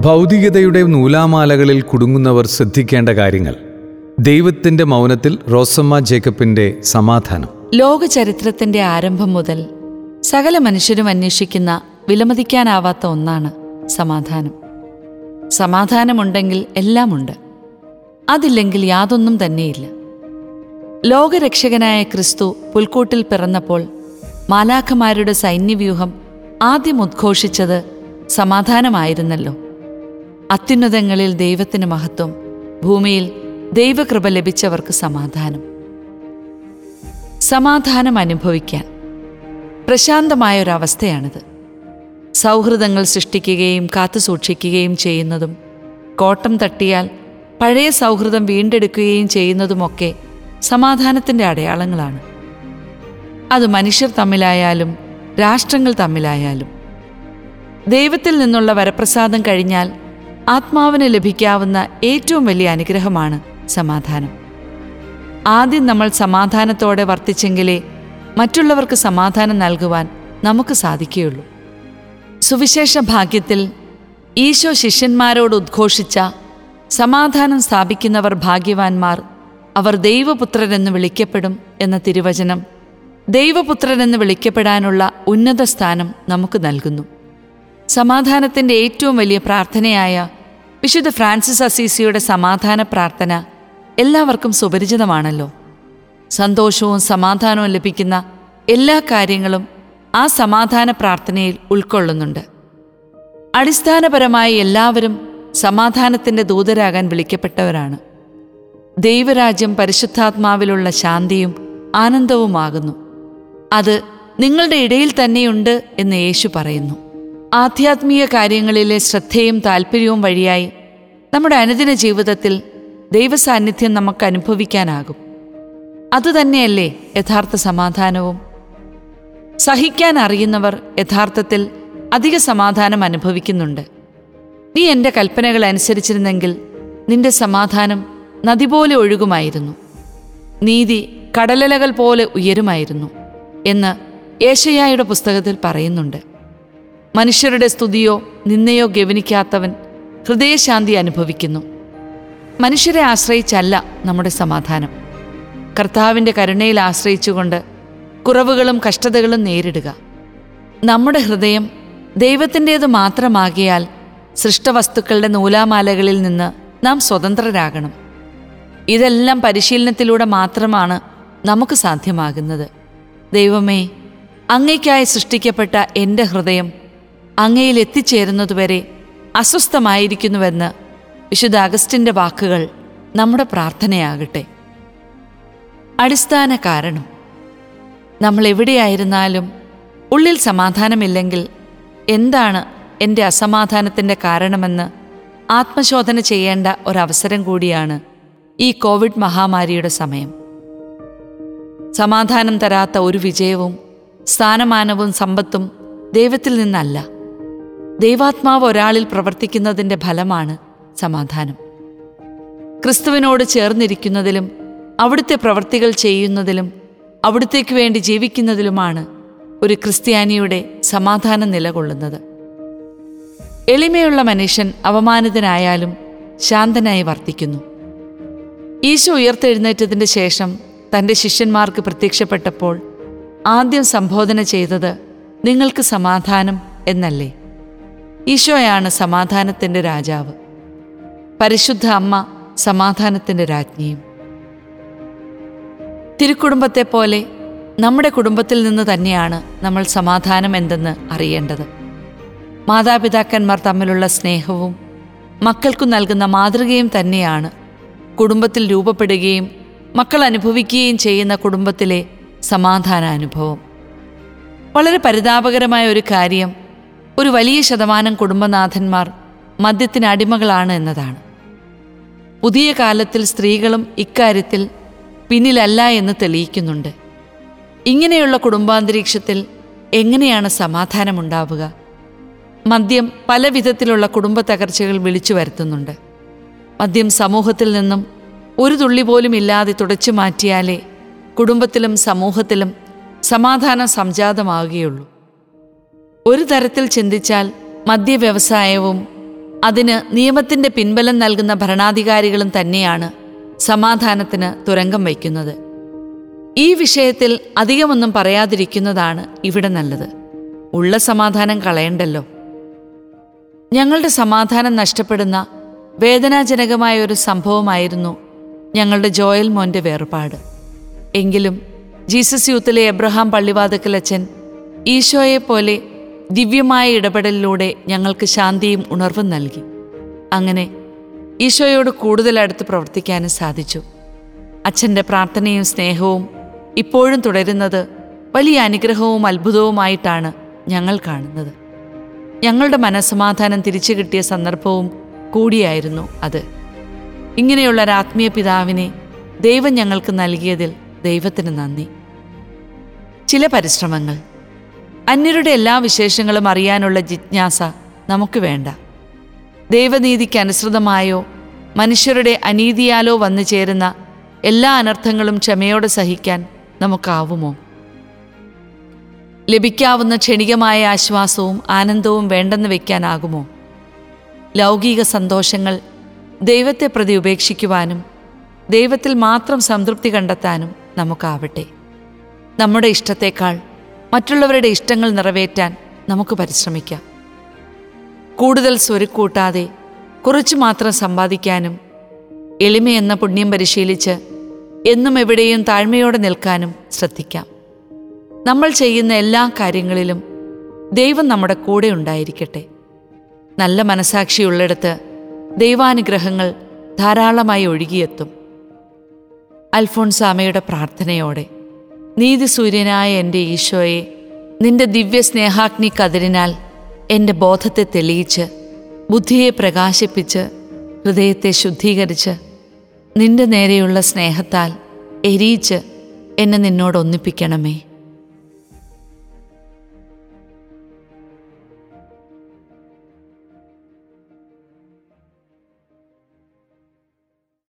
ഭൗതികതയുടെ നൂലാമാലകളിൽ കുടുങ്ങുന്നവർ ശ്രദ്ധിക്കേണ്ട കാര്യങ്ങൾ. ദൈവത്തിന്റെ മൗനത്തിൽ റോസമ്മ ജേക്കബിന്റെ സമാധാനം. ലോക ചരിത്രത്തിന്റെ ആരംഭം മുതൽ സകല മനുഷ്യരും അന്വേഷിക്കുന്ന വിലമതിക്കാനാവാത്ത ഒന്നാണ് സമാധാനം. സമാധാനമുണ്ടെങ്കിൽ എല്ലാമുണ്ട്. അതില്ലെങ്കിൽ യാതൊന്നും തന്നെയില്ല. ലോകരക്ഷകനായ ക്രിസ്തു പുൽക്കൂട്ടിൽ പിറന്നപ്പോൾ മാലാഖമാരുടെ സൈന്യവ്യൂഹം ആദ്യം ഉദ്ഘോഷിച്ചത് സമാധാനമായിരുന്നല്ലോ. അത്യുന്നതങ്ങളിൽ ദൈവത്തിന് മഹത്വം ഭൂമിയിൽ ദൈവകൃപ ലഭിച്ചവർക്ക് സമാധാനം. സമാധാനം അനുഭവിക്കാൻ പ്രശാന്തമായ പ്രശാന്തമായൊരവസ്ഥയാണിത്. സൗഹൃദങ്ങൾ സൃഷ്ടിക്കുകയും കാത്തുസൂക്ഷിക്കുകയും ചെയ്യുന്നതും കോട്ടം തട്ടിയാൽ പഴയ സൗഹൃദം വീണ്ടെടുക്കുകയും ചെയ്യുന്നതുമൊക്കെ സമാധാനത്തിന്റെ അടയാളങ്ങളാണ്. അത് മനുഷ്യർ തമ്മിലായാലും രാഷ്ട്രങ്ങൾ തമ്മിലായാലും. ദൈവത്തിൽ നിന്നുള്ള വരപ്രസാദം കഴിഞ്ഞാൽ ആത്മാവിന് ലഭിക്കാവുന്ന ഏറ്റവും വലിയ അനുഗ്രഹമാണ് സമാധാനം. ആദ്യം നമ്മൾ സമാധാനത്തോടെ വർത്തിച്ചെങ്കിലേ മറ്റുള്ളവർക്ക് സമാധാനം നൽകുവാൻ നമുക്ക് സാധിക്കുകയുള്ളൂ. സുവിശേഷ ഭാഗ്യത്തിൽ ഈശോ ശിഷ്യന്മാരോട് ഉദ്ഘോഷിച്ച സമാധാനം സ്ഥാപിക്കുന്നവർ ഭാഗ്യവാന്മാർ അവർ ദൈവപുത്രരെന്ന് വിളിക്കപ്പെടും എന്ന തിരുവചനം ദൈവപുത്രരെന്ന് വിളിക്കപ്പെടാനുള്ള ഉന്നത സ്ഥാനം നമുക്ക് നൽകുന്നു. സമാധാനത്തിന്റെ ഏറ്റവും വലിയ പ്രാർത്ഥനയായ വിശുദ്ധ ഫ്രാൻസിസ് അസീസിയുടെ സമാധാന പ്രാർത്ഥന എല്ലാവർക്കും സുപരിചിതമാണല്ലോ. സന്തോഷവും സമാധാനവും ലഭിക്കുന്ന എല്ലാ കാര്യങ്ങളും ആ സമാധാന പ്രാർത്ഥനയിൽ ഉൾക്കൊള്ളുന്നുണ്ട്. അടിസ്ഥാനപരമായി എല്ലാവരും സമാധാനത്തിന്റെ ദൂതരാകാൻ വിളിക്കപ്പെട്ടവരാണ്. ദൈവരാജ്യം പരിശുദ്ധാത്മാവിലുള്ള ശാന്തിയും ആനന്ദവുമാകുന്നു. അത് നിങ്ങളുടെ ഇടയിൽ തന്നെയുണ്ട് എന്ന് യേശു പറയുന്നു. ആധ്യാത്മിക കാര്യങ്ങളിലെ ശ്രദ്ധയും താല്പര്യവും വഴിയായി നമ്മുടെ അനുദിന ജീവിതത്തിൽ ദൈവസാന്നിധ്യം നമുക്ക് അനുഭവിക്കാനാകും. അതുതന്നെയല്ലേ യഥാർത്ഥ സമാധാനവും? സഹിക്കാൻ അറിയുന്നവർ യഥാർത്ഥത്തിൽ അധിക സമാധാനം അനുഭവിക്കുന്നുണ്ട്. നീ എന്റെ കൽപ്പനകൾ അനുസരിച്ചിരുന്നെങ്കിൽ നിന്റെ സമാധാനം നദി പോലെ ഒഴുകുമായിരുന്നു. നീതി കടലലകൾ പോലെ ഉയരുമായിരുന്നു എന്ന് ഏഷയായുടെ പുസ്തകത്തിൽ പറയുന്നുണ്ട്. മനുഷ്യരുടെ സ്തുതിയോ നിന്നയോ ഗവനിക്കാത്തവൻ ഹൃദയശാന്തി അനുഭവിക്കുന്നു. മനുഷ്യരെ ആശ്രയിച്ചല്ല നമ്മുടെ സമാധാനം. കർത്താവിന്റെ കരുണയിൽ ആശ്രയിച്ചുകൊണ്ട് കുറവുകളും കഷ്ടതകളും നേരിടുക. നമ്മുടെ ഹൃദയം ദൈവത്തിന്റേത് മാത്രമാകിയാൽ സൃഷ്ടവസ്തുക്കളുടെ നൂലാമാലകളിൽ നിന്ന് നാം സ്വതന്ത്രരാകണം. ഇതെല്ലാം പരിശീലനത്തിലൂടെ മാത്രമാണ് നമുക്ക് സാധ്യമാകുന്നത്. ദൈവമേ അങ്ങയ്ക്കായി സൃഷ്ടിക്കപ്പെട്ട എന്റെ ഹൃദയം അങ്ങയിൽ എത്തിച്ചേരുന്നതുവരെ അസ്വസ്ഥമായിരിക്കുന്നുവെന്ന് വിശുദ്ധ അഗസ്റ്റിന്റെ വാക്കുകൾ നമ്മുടെ പ്രാർത്ഥനയാകട്ടെ. അടിസ്ഥാന കാരണം നമ്മൾ എവിടെയായിരുന്നാലും ഉള്ളിൽ സമാധാനമില്ലെങ്കിൽ എന്താണ് എന്റെ അസമാധാനത്തിന്റെ കാരണമെന്ന് ആത്മശോധന ചെയ്യേണ്ട ഒരവസരം കൂടിയാണ് ഈ കോവിഡ് മഹാമാരിയുടെ സമയം. സമാധാനം തരാത്ത ഒരു വിജയവും സ്ഥാനമാനവും സമ്പത്തും ദൈവത്തിൽ നിന്നല്ല. ദൈവാത്മാവ് ഒരാളിൽ പ്രവർത്തിക്കുന്നതിന്റെ ഫലമാണ് സമാധാനം. ക്രിസ്തുവിനോട് ചേർന്നിരിക്കുന്നതിലും അവിടുത്തെ പ്രവർത്തികൾ ചെയ്യുന്നതിലും അവിടുത്തേക്ക് വേണ്ടി ജീവിക്കുന്നതിലുമാണ് ഒരു ക്രിസ്ത്യാനിയുടെ സമാധാനം നിലകൊള്ളുന്നത്. എളിമയുള്ള മനുഷ്യൻ അവമാനിതനായാലും ശാന്തനായി വർത്തിക്കുന്നു. ഈശോ ഉയർത്തെഴുന്നേറ്റതിന് ശേഷം തന്റെ ശിഷ്യന്മാർക്ക് പ്രത്യക്ഷപ്പെട്ടപ്പോൾ ആദ്യം സംബോധന ചെയ്തത് നിങ്ങൾക്ക് സമാധാനം എന്നല്ലേ? ഈശോയാണ് സമാധാനത്തിന്റെ രാജാവ്. പരിശുദ്ധ അമ്മ സമാധാനത്തിന്റെ രാജ്ഞിയും. തിരുക്കുടുംബത്തെ പോലെ നമ്മുടെ കുടുംബത്തിൽ നിന്ന് തന്നെയാണ് നമ്മൾ സമാധാനം എന്തെന്ന് അറിയേണ്ടത്. മാതാപിതാക്കന്മാർ തമ്മിലുള്ള സ്നേഹവും മക്കൾക്കു നൽകുന്ന മാതൃകയും തന്നെയാണ് കുടുംബത്തിൽ രൂപപ്പെടുകയും മക്കൾ അനുഭവിക്കുകയും ചെയ്യുന്ന കുടുംബത്തിലെ സമാധാന അനുഭവം വളരെ പരിതാപകരമായ ഒരു കാര്യം ഒരു വലിയ ശതമാനം കുടുംബനാഥന്മാർ മദ്യത്തിന് അടിമകളാണ് എന്നതാണ്. പുതിയ കാലത്തിൽ സ്ത്രീകളും ഇക്കാര്യത്തിൽ പിന്നിലല്ല എന്ന് തെളിയിക്കുന്നുണ്ട്. ഇങ്ങനെയുള്ള കുടുംബാന്തരീക്ഷത്തിൽ എങ്ങനെയാണ് സമാധാനമുണ്ടാവുക? മദ്യം പല വിധത്തിലുള്ള കുടുംബ തകർച്ചകൾ വിളിച്ചു വരുത്തുന്നുണ്ട്. മദ്യം സമൂഹത്തിൽ നിന്നും ഒരു തുള്ളി പോലും ഇല്ലാതെ തുടച്ചു മാറ്റിയാലേ കുടുംബത്തിലും സമൂഹത്തിലും സമാധാനം സംജാതമാവുകയുള്ളൂ. ഒരു തരത്തിൽ ചിന്തിച്ചാൽ മദ്യവ്യവസായവും അതിന് നിയമത്തിന്റെ പിൻബലം നൽകുന്ന ഭരണാധികാരികളും തന്നെയാണ് സമാധാനത്തിന് തുരങ്കം വയ്ക്കുന്നത്. ഈ വിഷയത്തിൽ അധികമൊന്നും പറയാതിരിക്കുന്നതാണ് ഇവിടെ നല്ലത്. ഉള്ള സമാധാനം കളയണ്ടല്ലോ. ഞങ്ങളുടെ സമാധാനം നഷ്ടപ്പെടുന്ന വേദനാജനകമായ ഒരു സംഭവമായിരുന്നു ഞങ്ങളുടെ ജോയൽ മോന്റെ വേർപാട്. എങ്കിലും ജീസസ് യൂത്തിലെ എബ്രഹാം പള്ളിവാതക്കലച്ചൻ ഈശോയെപ്പോലെ ദിവ്യമായ ഇടപെടലിലൂടെ ഞങ്ങൾക്ക് ശാന്തിയും ഉണർവും നൽകി. അങ്ങനെ ഈശോയോട് കൂടുതൽ അടുത്ത് പ്രവർത്തിക്കാനും സാധിച്ചു. അച്ഛന്റെ പ്രാർത്ഥനയും സ്നേഹവും ഇപ്പോഴും തുടരുന്നത് വലിയ അനുഗ്രഹവും അത്ഭുതവുമായിട്ടാണ് ഞങ്ങൾ കാണുന്നത്. ഞങ്ങളുടെ മനസ്സമാധാനം തിരിച്ചു കിട്ടിയ സന്ദർഭവും കൂടിയായിരുന്നു അത്. ഇങ്ങനെയുള്ള ഒരു ആത്മീയ പിതാവിനെ ദൈവം ഞങ്ങൾക്ക് നൽകിയതിൽ ദൈവത്തിന് നന്ദി. ചില പരിശ്രമങ്ങൾ. അന്യരുടെ എല്ലാ വിശേഷങ്ങളും അറിയാനുള്ള ജിജ്ഞാസ നമുക്ക് വേണ്ട. ദൈവനീതിക്ക് അനുസൃതമായോ മനുഷ്യരുടെ അനീതിയാലോ വന്നു ചേരുന്ന എല്ലാ അനർത്ഥങ്ങളും ക്ഷമയോടെ സഹിക്കാൻ നമുക്കാവുമോ? ലഭിക്കാവുന്ന ക്ഷണികമായ ആശ്വാസവും ആനന്ദവും വേണ്ടെന്ന് വയ്ക്കാനാകുമോ ലൗകിക സന്തോഷങ്ങൾ ദൈവത്തെ പ്രതി ഉപേക്ഷിക്കുവാനും ദൈവത്തിൽ മാത്രം സംതൃപ്തി കണ്ടെത്താനും നമുക്കാവട്ടെ. നമ്മുടെ ഇഷ്ടത്തേക്കാൾ മറ്റുള്ളവരുടെ ഇഷ്ടങ്ങൾ നിറവേറ്റാൻ നമുക്ക് പരിശ്രമിക്കാം. കൂടുതൽ സ്വരുക്കൂട്ടാതെ കുറച്ചു മാത്രം സമ്പാദിക്കാനും എളിമയെന്ന പുണ്യം പരിശീലിച്ച് എന്നും എവിടെയും താഴ്മയോടെ നിൽക്കാനും ശ്രദ്ധിക്കാം. നമ്മൾ ചെയ്യുന്ന എല്ലാ കാര്യങ്ങളിലും ദൈവം നമ്മുടെ കൂടെ ഉണ്ടായിരിക്കട്ടെ. നല്ല മനസാക്ഷിയുള്ളിടത്ത് ദൈവാനുഗ്രഹങ്ങൾ ധാരാളമായി ഒഴുകിയെത്തും. അൽഫോൺസാമയുടെ പ്രാർത്ഥനയോടെ. നീതിസൂര്യനായ എന്റെ ഈശോയെ നിന്റെ ദിവ്യ സ്നേഹാഗ്നി കതിരിനാൽ എന്റെ ബോധത്തെ തെളിയിച്ച് ബുദ്ധിയെ പ്രകാശിപ്പിച്ച് ഹൃദയത്തെ ശുദ്ധീകരിച്ച് നിന്റെ നേരെയുള്ള സ്നേഹത്താൽ എരിയിച്ച് എന്നെ നിന്നോട് ഒന്നിപ്പിക്കണമേ.